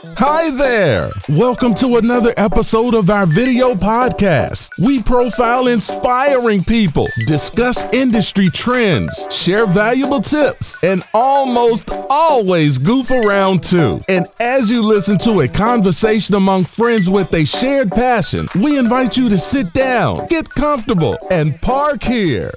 Hi there! Welcome to another episode of our video podcast. We profile inspiring people, discuss industry trends, share valuable tips, and almost always goof around too. And as you listen to a conversation among friends with a shared passion, we invite you to sit down, get comfortable, and park here.